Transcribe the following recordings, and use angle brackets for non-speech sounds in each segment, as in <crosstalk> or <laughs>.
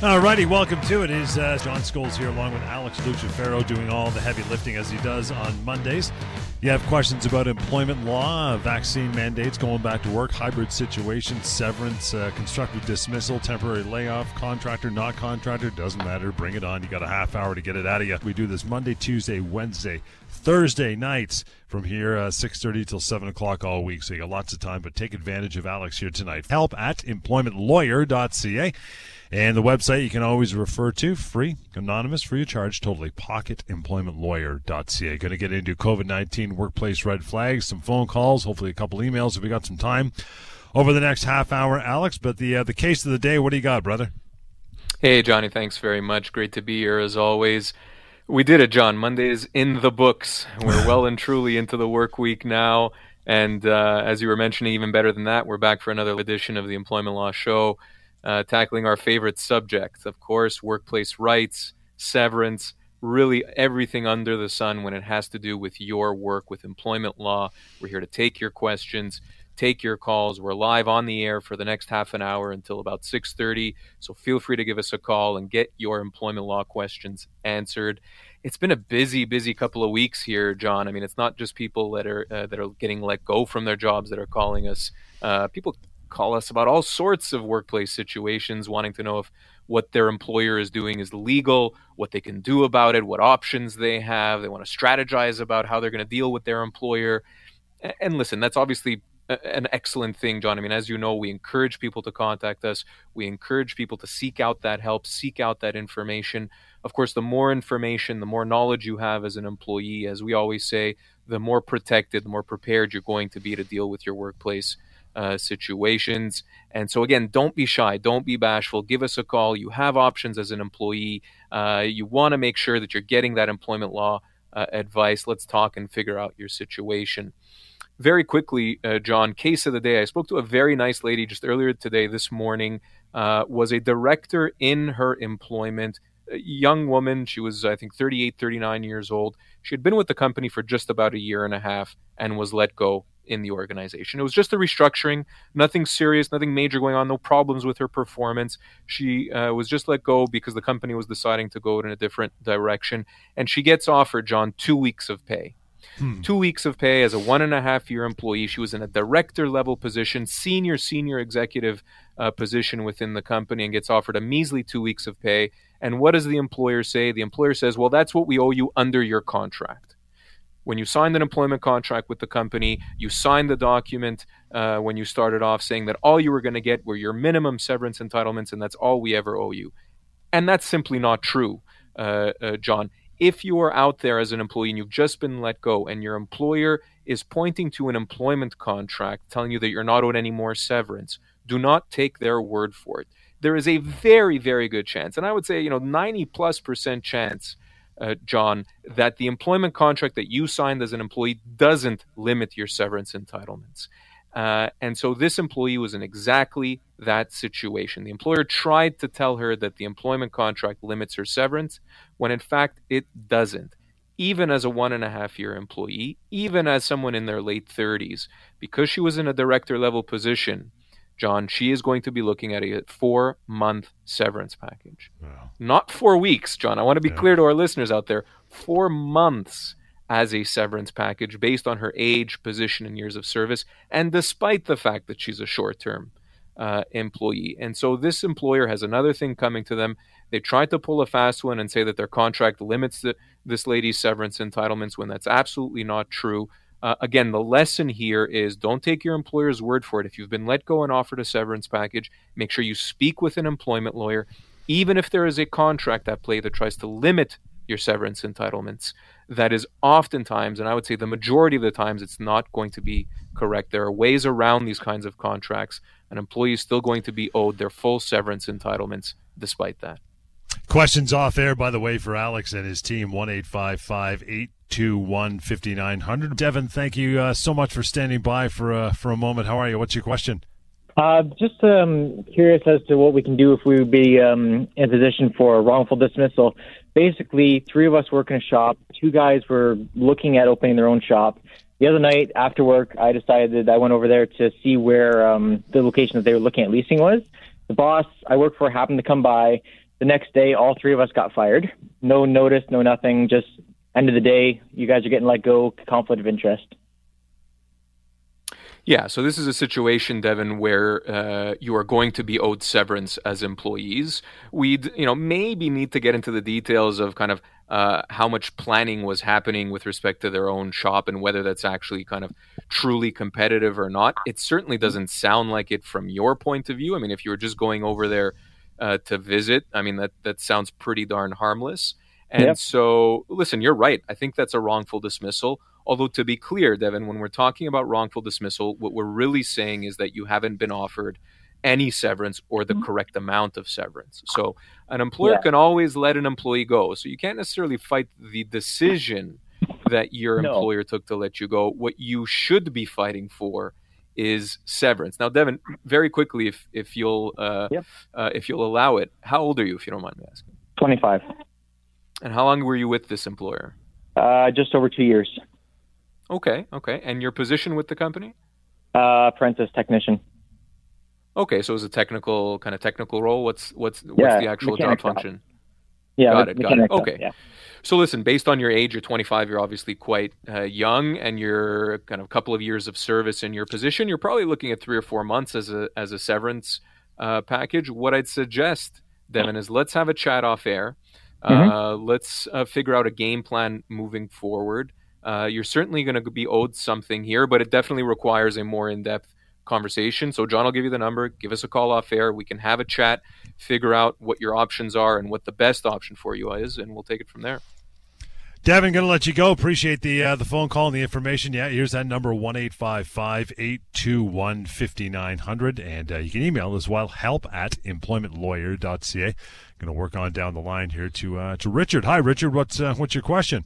All righty, welcome to it. Is uh, John Scholes here along with Alex Lucifero doing all the heavy lifting as he does on Mondays. You have questions about employment law, vaccine mandates, going back to work, hybrid situation, severance, uh, constructive dismissal, temporary layoff, contractor, not contractor, doesn't matter. Bring it on. You got a half hour to get it out of you. We do this Monday, Tuesday, Wednesday, Thursday nights from here, uh, 6.30 till 7 o'clock all week. So you got lots of time, but take advantage of Alex here tonight. Help at employmentlawyer.ca. And the website you can always refer to, free, anonymous, free of charge, totally, pocketemploymentlawyer.ca. Going to get into COVID 19 workplace red flags, some phone calls, hopefully a couple emails if we got some time over the next half hour, Alex. But the, uh, the case of the day, what do you got, brother? Hey, Johnny, thanks very much. Great to be here as always. We did it, John. Monday is in the books. We're well and truly into the work week now. And uh, as you were mentioning, even better than that, we're back for another edition of the Employment Law Show uh, tackling our favorite subjects, of course, workplace rights, severance, really everything under the sun when it has to do with your work with employment law. We're here to take your questions, take your calls. We're live on the air for the next half an hour until about 6:30. So feel free to give us a call and get your employment law questions answered. It's been a busy, busy couple of weeks here, John. I mean, it's not just people that are uh, that are getting let go from their jobs that are calling us. Uh, people call us about all sorts of workplace situations, wanting to know if what their employer is doing is legal, what they can do about it, what options they have. They want to strategize about how they're going to deal with their employer. And listen, that's obviously an excellent thing, John. I mean, as you know, we encourage people to contact us. We encourage people to seek out that help, seek out that information. Of course, the more information, the more knowledge you have as an employee, as we always say, the more protected, the more prepared you're going to be to deal with your workplace uh, situations. And so, again, don't be shy, don't be bashful. Give us a call. You have options as an employee. Uh, you want to make sure that you're getting that employment law uh, advice. Let's talk and figure out your situation. Very quickly, uh, John, case of the day. I spoke to a very nice lady just earlier today, this morning, uh, was a director in her employment young woman. She was, I think, 38, 39 years old. She had been with the company for just about a year and a half and was let go in the organization. It was just a restructuring, nothing serious, nothing major going on, no problems with her performance. She uh, was just let go because the company was deciding to go in a different direction. And she gets offered, John, two weeks of pay. Hmm. Two weeks of pay as a one and a half year employee. She was in a director level position, senior, senior executive uh, position within the company, and gets offered a measly two weeks of pay. And what does the employer say? The employer says, well, that's what we owe you under your contract when you signed an employment contract with the company, you signed the document uh, when you started off saying that all you were going to get were your minimum severance entitlements, and that's all we ever owe you. And that's simply not true, uh, uh, John. If you are out there as an employee and you've just been let go, and your employer is pointing to an employment contract telling you that you're not owed any more severance, do not take their word for it. There is a very, very good chance, and I would say, you know, 90 plus percent chance uh, John, that the employment contract that you signed as an employee doesn't limit your severance entitlements. Uh, and so this employee was in exactly that situation. The employer tried to tell her that the employment contract limits her severance, when in fact it doesn't. Even as a one and a half year employee, even as someone in their late 30s, because she was in a director level position, John, she is going to be looking at a four month severance package. Wow. Not four weeks, John. I want to be yeah. clear to our listeners out there. Four months as a severance package based on her age, position, and years of service, and despite the fact that she's a short term uh, employee. And so this employer has another thing coming to them. They tried to pull a fast one and say that their contract limits the, this lady's severance entitlements when that's absolutely not true. Uh, again, the lesson here is don't take your employer's word for it. If you've been let go and offered a severance package, make sure you speak with an employment lawyer, even if there is a contract at play that tries to limit your severance entitlements. That is oftentimes, and I would say the majority of the times, it's not going to be correct. There are ways around these kinds of contracts. An employee is still going to be owed their full severance entitlements despite that. Questions off air, by the way, for Alex and his team, 1 821 5900. Devin, thank you uh, so much for standing by for, uh, for a moment. How are you? What's your question? Uh, just um, curious as to what we can do if we would be um, in a position for wrongful dismissal. Basically, three of us work in a shop. Two guys were looking at opening their own shop. The other night after work, I decided I went over there to see where um, the location that they were looking at leasing was. The boss I work for happened to come by the next day, all three of us got fired. No notice, no nothing. Just end of the day, you guys are getting let go. Conflict of interest. Yeah, so this is a situation, Devin, where uh, you are going to be owed severance as employees. We'd, you know, maybe need to get into the details of kind of uh, how much planning was happening with respect to their own shop and whether that's actually kind of truly competitive or not. It certainly doesn't sound like it from your point of view. I mean, if you were just going over there uh, to visit. I mean, that that sounds pretty darn harmless. And yep. so, listen, you're right. I think that's a wrongful dismissal. Although, to be clear, Devin, when we're talking about wrongful dismissal, what we're really saying is that you haven't been offered any severance or the mm-hmm. correct amount of severance. So, an employer yeah. can always let an employee go. So, you can't necessarily fight the decision that your no. employer took to let you go. What you should be fighting for is severance. Now, Devin, very quickly, if if you'll uh, yep. uh, if you'll allow it, how old are you, if you don't mind me asking? Twenty five. And how long were you with this employer? Uh, just over two years. Okay, okay. And your position with the company? Uh, apprentice technician. Okay, so it's a technical kind of technical role. What's what's what's yeah, the actual job function? Yeah, got it. Got it. Okay. Yeah. So listen, based on your age, you're 25. You're obviously quite uh, young, and you're kind of a couple of years of service in your position. You're probably looking at three or four months as a as a severance uh, package. What I'd suggest, Devin, is let's have a chat off air. Uh, mm-hmm. let's uh, figure out a game plan moving forward. Uh, you're certainly going to be owed something here, but it definitely requires a more in depth conversation. So John I'll give you the number. Give us a call off air. We can have a chat, figure out what your options are and what the best option for you is, and we'll take it from there. Devin, going to let you go. Appreciate the uh, the phone call and the information. Yeah, here's that number one eight five five eight two one fifty nine hundred, and uh, you can email as well help at employmentlawyer.ca. Going to work on down the line here to uh, to Richard. Hi, Richard. What's uh, what's your question?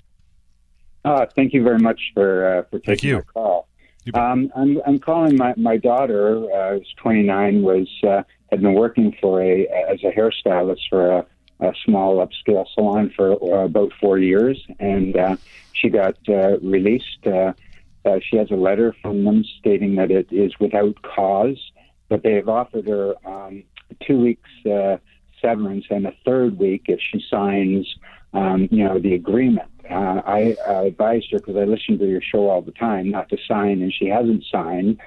Uh, thank you very much for uh, for taking the call. Um, I'm, I'm calling my, my daughter, uh, who's 29, was uh, had been working for a as a hairstylist for a, a small upscale salon for uh, about four years, and uh, she got uh, released. Uh, uh, she has a letter from them stating that it is without cause, but they have offered her um, two weeks uh, severance and a third week if she signs, um, you know, the agreement. Uh, I uh, advised her because I listen to your show all the time not to sign, and she hasn't signed.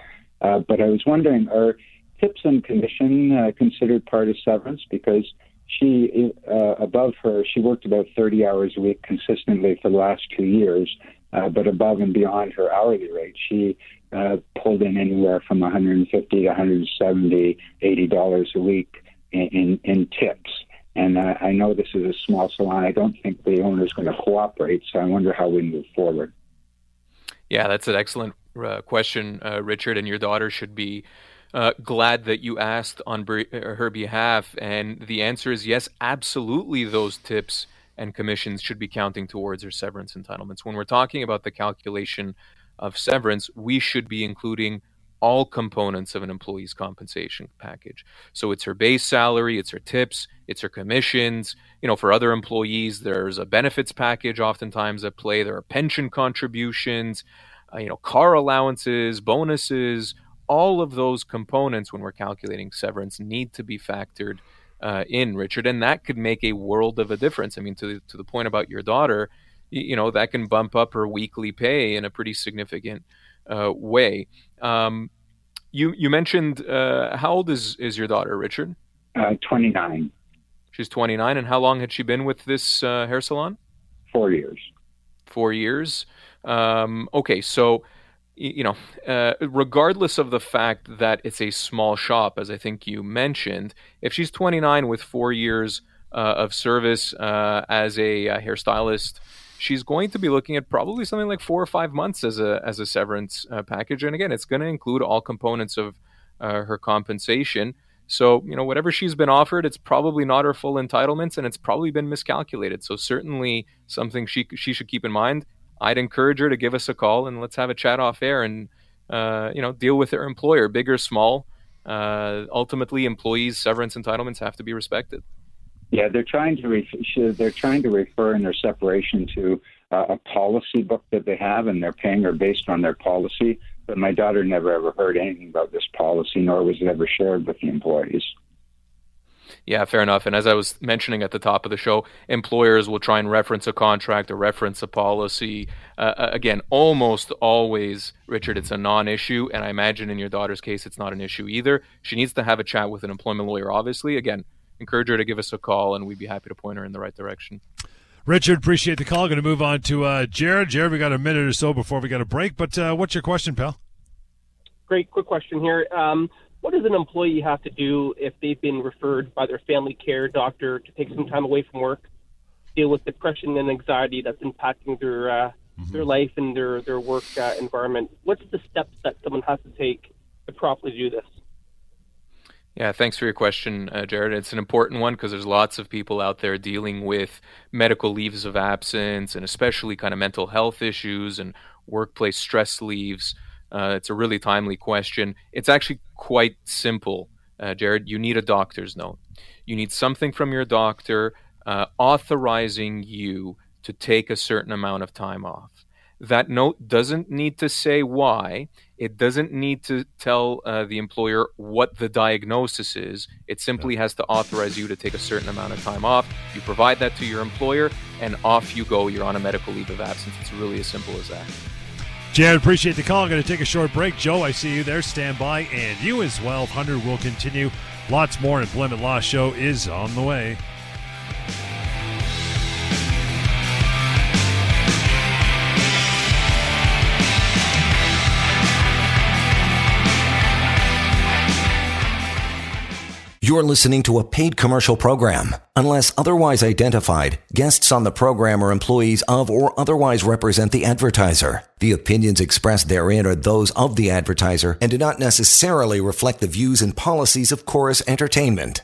Uh, but I was wondering, are tips and commission uh, considered part of severance? Because she, uh, above her, she worked about 30 hours a week consistently for the last two years. Uh, but above and beyond her hourly rate, she uh, pulled in anywhere from 150 to 170, 80 dollars a week in, in, in tips. And I know this is a small salon. I don't think the owner is going to cooperate, so I wonder how we move forward. Yeah, that's an excellent uh, question, uh, Richard. And your daughter should be uh, glad that you asked on uh, her behalf. And the answer is yes, absolutely. Those tips and commissions should be counting towards her severance entitlements. When we're talking about the calculation of severance, we should be including all components of an employee's compensation package. So it's her base salary, it's her tips, it's her commissions. You know, for other employees, there's a benefits package oftentimes at play. There are pension contributions, uh, you know, car allowances, bonuses. All of those components, when we're calculating severance, need to be factored uh, in, Richard, and that could make a world of a difference. I mean, to the, to the point about your daughter, you, you know, that can bump up her weekly pay in a pretty significant uh, way. Um, you you mentioned uh, how old is is your daughter, Richard? Uh, Twenty nine. She's twenty nine, and how long had she been with this uh, hair salon? Four years. Four years. Um, okay, so you know, uh, regardless of the fact that it's a small shop, as I think you mentioned, if she's 29 with four years uh, of service uh, as a, a hairstylist, she's going to be looking at probably something like four or five months as a as a severance uh, package. And again, it's going to include all components of uh, her compensation. So, you know, whatever she's been offered, it's probably not her full entitlements and it's probably been miscalculated. So, certainly something she, she should keep in mind. I'd encourage her to give us a call and let's have a chat off air and, uh, you know, deal with her employer, big or small. Uh, ultimately, employees' severance entitlements have to be respected. Yeah, they're trying to re- they're trying to refer in their separation to uh, a policy book that they have, and they're paying her based on their policy. But my daughter never ever heard anything about this policy, nor was it ever shared with the employees. Yeah, fair enough. And as I was mentioning at the top of the show, employers will try and reference a contract or reference a policy. Uh, uh again, almost always, Richard, it's a non issue. And I imagine in your daughter's case, it's not an issue either. She needs to have a chat with an employment lawyer, obviously. Again, encourage her to give us a call, and we'd be happy to point her in the right direction. Richard, appreciate the call. Going to move on to uh, Jared. Jared, we got a minute or so before we got a break, but uh, what's your question, pal? Great, quick question here. Um, what does an employee have to do if they've been referred by their family care doctor to take some time away from work, deal with depression and anxiety that's impacting their uh, mm-hmm. their life and their their work uh, environment? What's the steps that someone has to take to properly do this? Yeah, thanks for your question, uh, Jared. It's an important one because there's lots of people out there dealing with medical leaves of absence and especially kind of mental health issues and workplace stress leaves. Uh, it's a really timely question. It's actually quite simple, uh, Jared. You need a doctor's note. You need something from your doctor uh, authorizing you to take a certain amount of time off. That note doesn't need to say why. It doesn't need to tell uh, the employer what the diagnosis is. It simply has to authorize you to take a certain amount of time off. You provide that to your employer, and off you go. You're on a medical leave of absence. It's really as simple as that. Jared, appreciate the call. I'm going to take a short break. Joe, I see you there. Stand by. And you as well. Hunter will continue. Lots more. Employment Law Show is on the way. You're listening to a paid commercial program. Unless otherwise identified, guests on the program are employees of or otherwise represent the advertiser. The opinions expressed therein are those of the advertiser and do not necessarily reflect the views and policies of Corus Entertainment.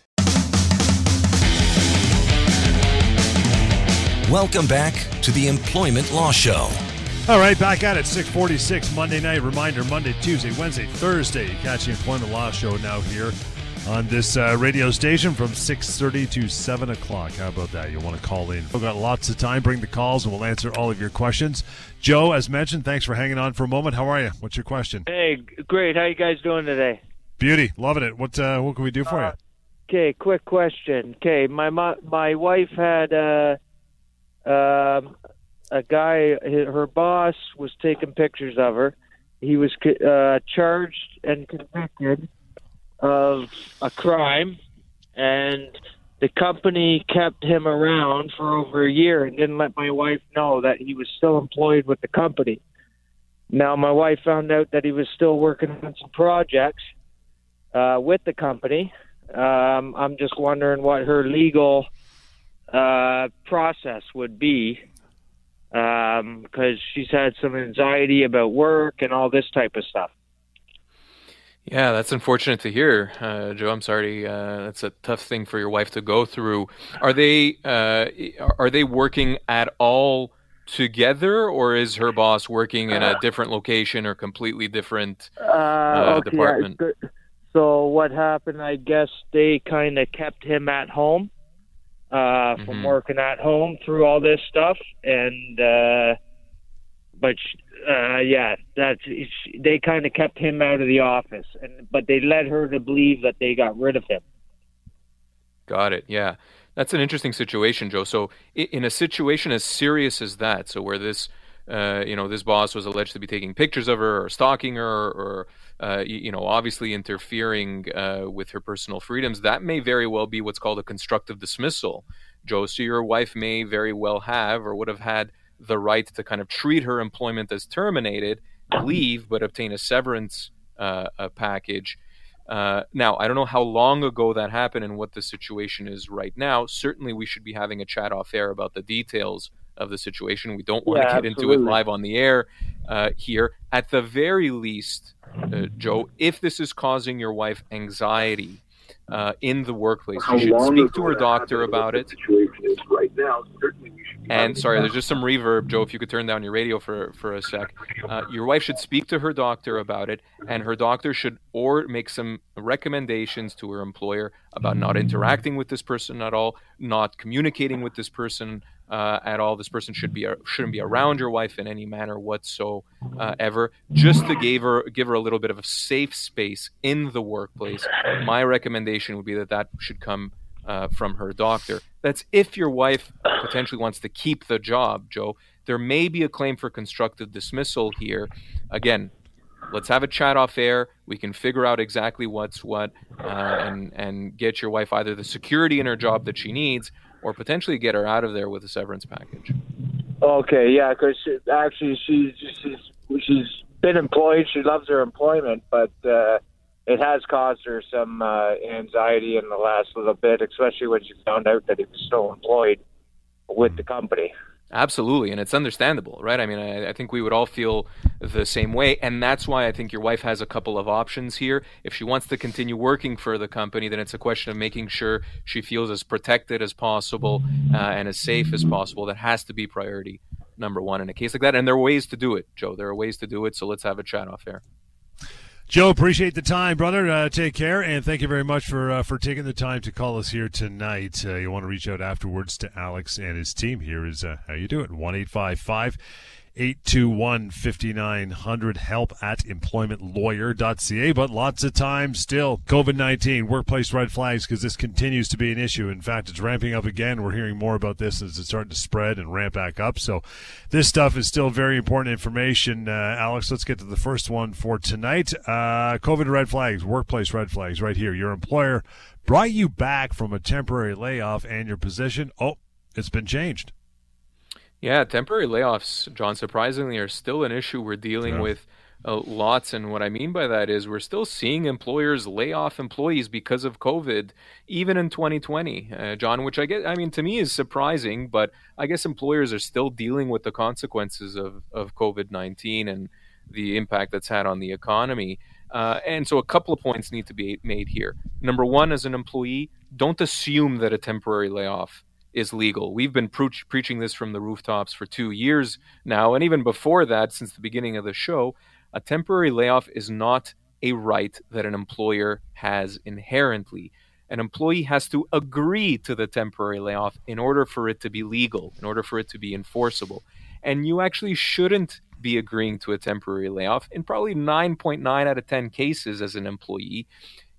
Welcome back to the Employment Law Show. All right, back at it, 646 Monday night. Reminder Monday, Tuesday, Wednesday, Thursday. Catch the Employment Law Show now here on this uh, radio station from 6.30 to 7 o'clock. How about that? You'll want to call in. We've got lots of time. Bring the calls and we'll answer all of your questions. Joe, as mentioned, thanks for hanging on for a moment. How are you? What's your question? Hey, great. How you guys doing today? Beauty. Loving it. What, uh, what can we do for uh, you? Okay, quick question. Okay, my my wife had uh, uh, a guy, her boss was taking pictures of her. He was uh, charged and convicted of a crime, and the company kept him around for over a year and didn't let my wife know that he was still employed with the company. Now, my wife found out that he was still working on some projects uh, with the company. Um, I'm just wondering what her legal uh, process would be because um, she's had some anxiety about work and all this type of stuff. Yeah, that's unfortunate to hear, uh, Joe. I'm sorry. Uh, that's a tough thing for your wife to go through. Are they uh, are they working at all together, or is her boss working in a different location or completely different uh, uh, okay, department? So what happened? I guess they kind of kept him at home uh, from mm-hmm. working at home through all this stuff, and but uh, yeah, that's they kind of kept him out of the office, and but they led her to believe that they got rid of him. Got it. Yeah, that's an interesting situation, Joe. So in a situation as serious as that, so where this, uh, you know, this boss was alleged to be taking pictures of her or stalking her or, uh, you know, obviously interfering uh, with her personal freedoms, that may very well be what's called a constructive dismissal, Joe. So your wife may very well have or would have had the right to kind of treat her employment as terminated, leave, but obtain a severance uh, a package. Uh, now, I don't know how long ago that happened and what the situation is right now. Certainly, we should be having a chat off air about the details of the situation. We don't want yeah, to get absolutely. into it live on the air uh, here. At the very least, uh, Joe, if this is causing your wife anxiety, uh, in the workplace. She should speak to her doctor about it. Situation is Right now, and sorry, there's just some reverb, Joe. If you could turn down your radio for for a sec. Uh, your wife should speak to her doctor about it, and her doctor should or make some recommendations to her employer about not interacting with this person at all, not communicating with this person uh, at all. This person should be shouldn't be around your wife in any manner whatsoever. Just to give her give her a little bit of a safe space in the workplace. My recommendation would be that that should come uh, from her doctor. That's if your wife potentially wants to keep the job, Joe. There may be a claim for constructive dismissal here. Again, let's have a chat off air. We can figure out exactly what's what, uh, and and get your wife either the security in her job that she needs, or potentially get her out of there with a severance package. Okay, yeah, because actually she's she's she's been employed. She loves her employment, but uh, it has caused her some uh, anxiety in the last little bit, especially when she found out that he was still employed with the company. Absolutely, and it's understandable, right? I mean, I, I, think we would all feel the same way, and that's why I think your wife has a couple of options here. If she wants to continue working for the company, then it's a question of making sure she feels as protected as possible uh, and as safe as possible. That has to be priority number one in a case like that, and there are ways to do it, Joe. There are ways to do it, so let's have a chat off air. Joe, appreciate the time, brother. Uh, take care, and thank you very much for uh, for taking the time to call us here tonight. Uh, you want to reach out afterwards to Alex and his team. Here is uh, how you do it: one eight five five 821 5900 help at employmentlawyer.ca. But lots of times still, COVID 19, workplace red flags, because this continues to be an issue. In fact, it's ramping up again. We're hearing more about this as it's starting to spread and ramp back up. So this stuff is still very important information. Uh, Alex, let's get to the first one for tonight. Uh, COVID red flags, workplace red flags, right here. Your employer brought you back from a temporary layoff and your position, oh, it's been changed. Yeah, temporary layoffs, John, surprisingly, are still an issue we're dealing yeah. with uh, lots. And what I mean by that is we're still seeing employers lay off employees because of COVID, even in 2020, uh, John, which I get, I mean, to me is surprising, but I guess employers are still dealing with the consequences of, of COVID 19 and the impact that's had on the economy. Uh, and so a couple of points need to be made here. Number one, as an employee, don't assume that a temporary layoff is legal. We've been pre- preaching this from the rooftops for two years now, and even before that, since the beginning of the show, a temporary layoff is not a right that an employer has inherently. An employee has to agree to the temporary layoff in order for it to be legal, in order for it to be enforceable. And you actually shouldn't be agreeing to a temporary layoff in probably 9.9 out of 10 cases as an employee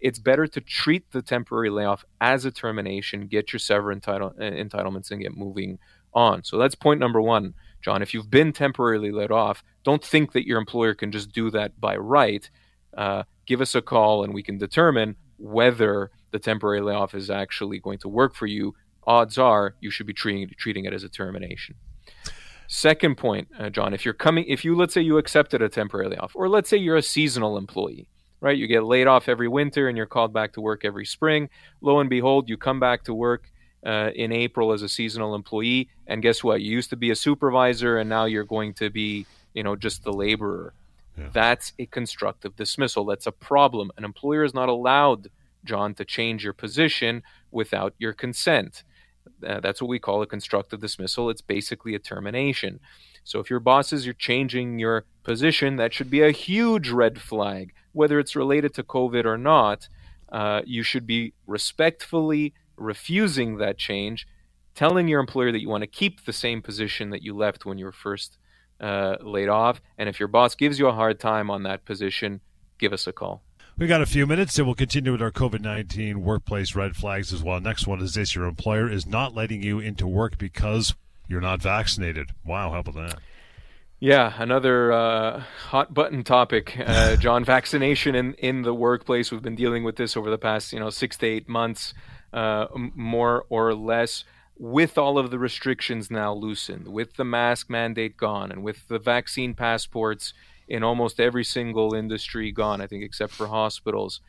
it's better to treat the temporary layoff as a termination, get your sever entitle- entitlements, and get moving on. So that's point number one, John. If you've been temporarily laid off, don't think that your employer can just do that by right. Uh, give us a call and we can determine whether the temporary layoff is actually going to work for you. Odds are you should be treating, treating it as a termination. Second point, uh, John, if you're coming, if you let's say you accepted a temporary layoff, or let's say you're a seasonal employee, right? You get laid off every winter and you're called back to work every spring. Lo and behold, you come back to work uh, in April as a seasonal employee, and guess what? You used to be a supervisor, and now you're going to be, you know, just the laborer. Yeah. That's a constructive dismissal. That's a problem. An employer is not allowed, John, to change your position without your consent. Uh, that's what we call a constructive dismissal. It's basically a termination. So if your bosses are changing your position, that should be a huge red flag whether it's related to COVID or not, uh, you should be respectfully refusing that change, telling your employer that you want to keep the same position that you left when you were first uh, laid off. And if your boss gives you a hard time on that position, give us a call. We got a few minutes, and we'll continue with our COVID 19 workplace red flags as well. Next one is this your employer is not letting you into work because you're not vaccinated. Wow, how about that? Yeah, another uh, hot button topic, uh, <laughs> John. vaccination in, in the workplace. We've been dealing with this over the past, you know, six to eight months, uh, more or less. With all of the restrictions now loosened, with the mask mandate gone, and with the vaccine passports in almost every single industry gone, I think, except for hospitals,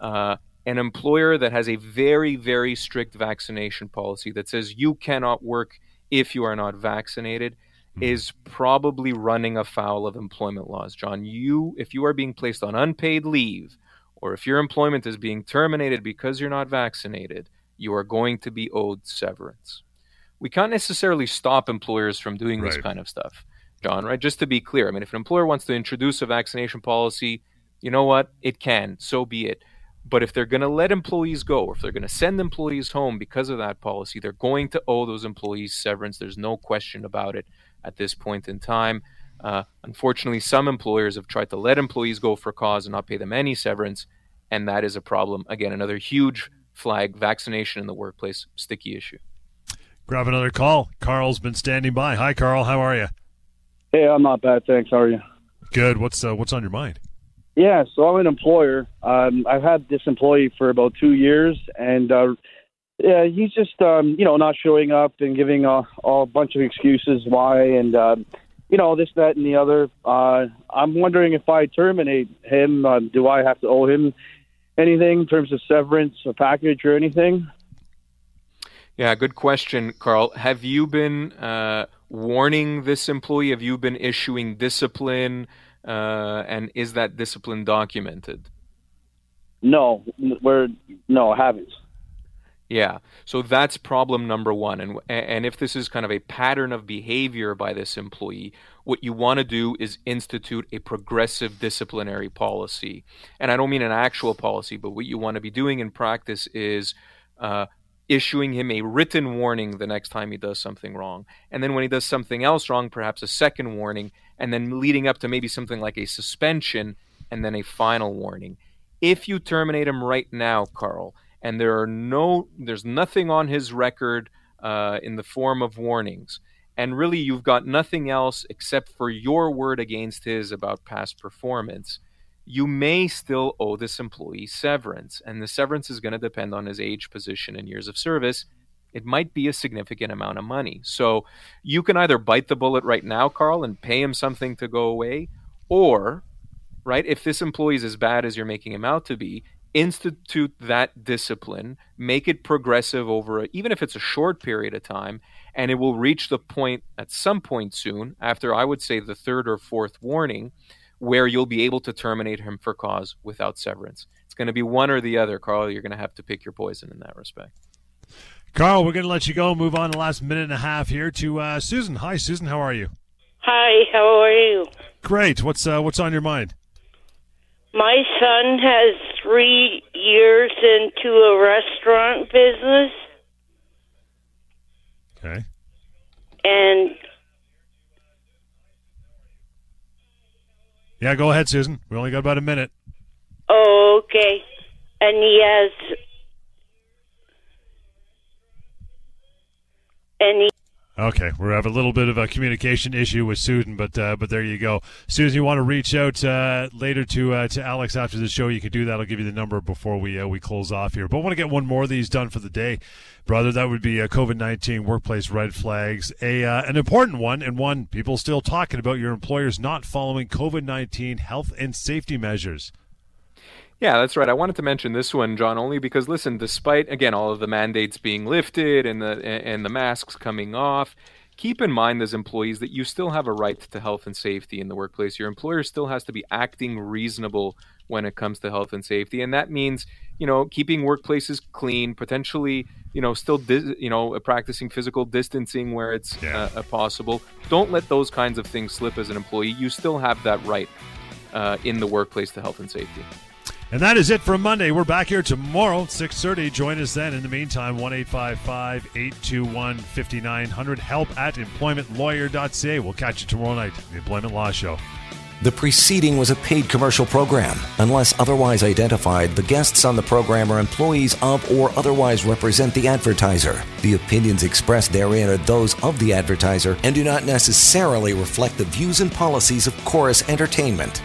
uh, an employer that has a very, very strict vaccination policy that says you cannot work if you are not vaccinated. Hmm. is probably running afoul of employment laws. John, you if you are being placed on unpaid leave or if your employment is being terminated because you're not vaccinated, you are going to be owed severance. We can't necessarily stop employers from doing right. this kind of stuff, John, right? Just to be clear, I mean, if an employer wants to introduce a vaccination policy, you know what? It can, so be it. But if they're going to let employees go, or if they're going to send employees home because of that policy, they're going to owe those employees severance. There's no question about it at this point in time. Uh, unfortunately, some employers have tried to let employees go for cause and not pay them any severance, and that is a problem. Again, another huge flag vaccination in the workplace, sticky issue. Grab another call. Carl's been standing by. Hi, Carl. How are you? Hey, I'm not bad, thanks. How are you? Good. What's uh, what's on your mind? Yeah, so I'm an employer. Um, I've had this employee for about two years, and uh, yeah, he's just um, you know not showing up and giving a, a bunch of excuses why, and uh, you know this, that, and the other. Uh, I'm wondering if I terminate him, uh, do I have to owe him anything in terms of severance, a package, or anything? Yeah, good question, Carl. Have you been uh, warning this employee? Have you been issuing discipline? Uh, and is that discipline documented? No, we're no, I haven't. Yeah, so that's problem number one, and and if this is kind of a pattern of behavior by this employee, what you want to do is institute a progressive disciplinary policy, and I don't mean an actual policy, but what you want to be doing in practice is uh, issuing him a written warning the next time he does something wrong. And then when he does something else wrong, perhaps a second warning, and then leading up to maybe something like a suspension and then a final warning. If you terminate him right now, Carl, and there are no there's nothing on his record uh, in the form of warnings, and really you've got nothing else except for your word against his about past performance, you may still owe this employee severance. And the severance is going to depend on his age, position, and years of service. It might be a significant amount of money. So you can either bite the bullet right now, Carl, and pay him something to go away, or, right, if this employee is as bad as you're making him out to be, institute that discipline, make it progressive over, a, even if it's a short period of time, and it will reach the point at some point soon, after I would say the third or fourth warning, where you'll be able to terminate him for cause without severance. It's going to be one or the other, Carl. You're going to have to pick your poison in that respect. Carl, we're going to let you go. Move on the last minute and a half here to uh, Susan. Hi, Susan. How are you? Hi. How are you? Great. What's uh, what's on your mind? My son has three years into a restaurant business. Okay. And Yeah, go ahead, Susan. We only got about a minute. Oh, okay. And he has. And he. Okay, we have a little bit of a communication issue with Susan, but uh, but there you go. Susan, you want to reach out uh, later to uh, to Alex after the show? You can do that. I'll give you the number before we uh, we close off here. But I want to get one more of these done for the day, brother. That would be uh, COVID nineteen workplace red flags, a uh, an important one, and one people still talking about. Your employers not following COVID nineteen health and safety measures. Yeah, that's right. I wanted to mention this one, John, only because listen, despite again all of the mandates being lifted and the and the masks coming off, keep in mind as employees that you still have a right to health and safety in the workplace. Your employer still has to be acting reasonable when it comes to health and safety, and that means you know keeping workplaces clean, potentially you know still di- you know practicing physical distancing where it's yeah. uh, possible. Don't let those kinds of things slip as an employee. You still have that right uh, in the workplace to health and safety. And that is it for Monday. We're back here tomorrow, 6.30. Join us then. In the meantime, 1-855-821-5900. Help at employmentlawyer.ca. We'll catch you tomorrow night, the Employment Law Show. The preceding was a paid commercial program. Unless otherwise identified, the guests on the program are employees of or otherwise represent the advertiser. The opinions expressed therein are those of the advertiser and do not necessarily reflect the views and policies of Corus Entertainment.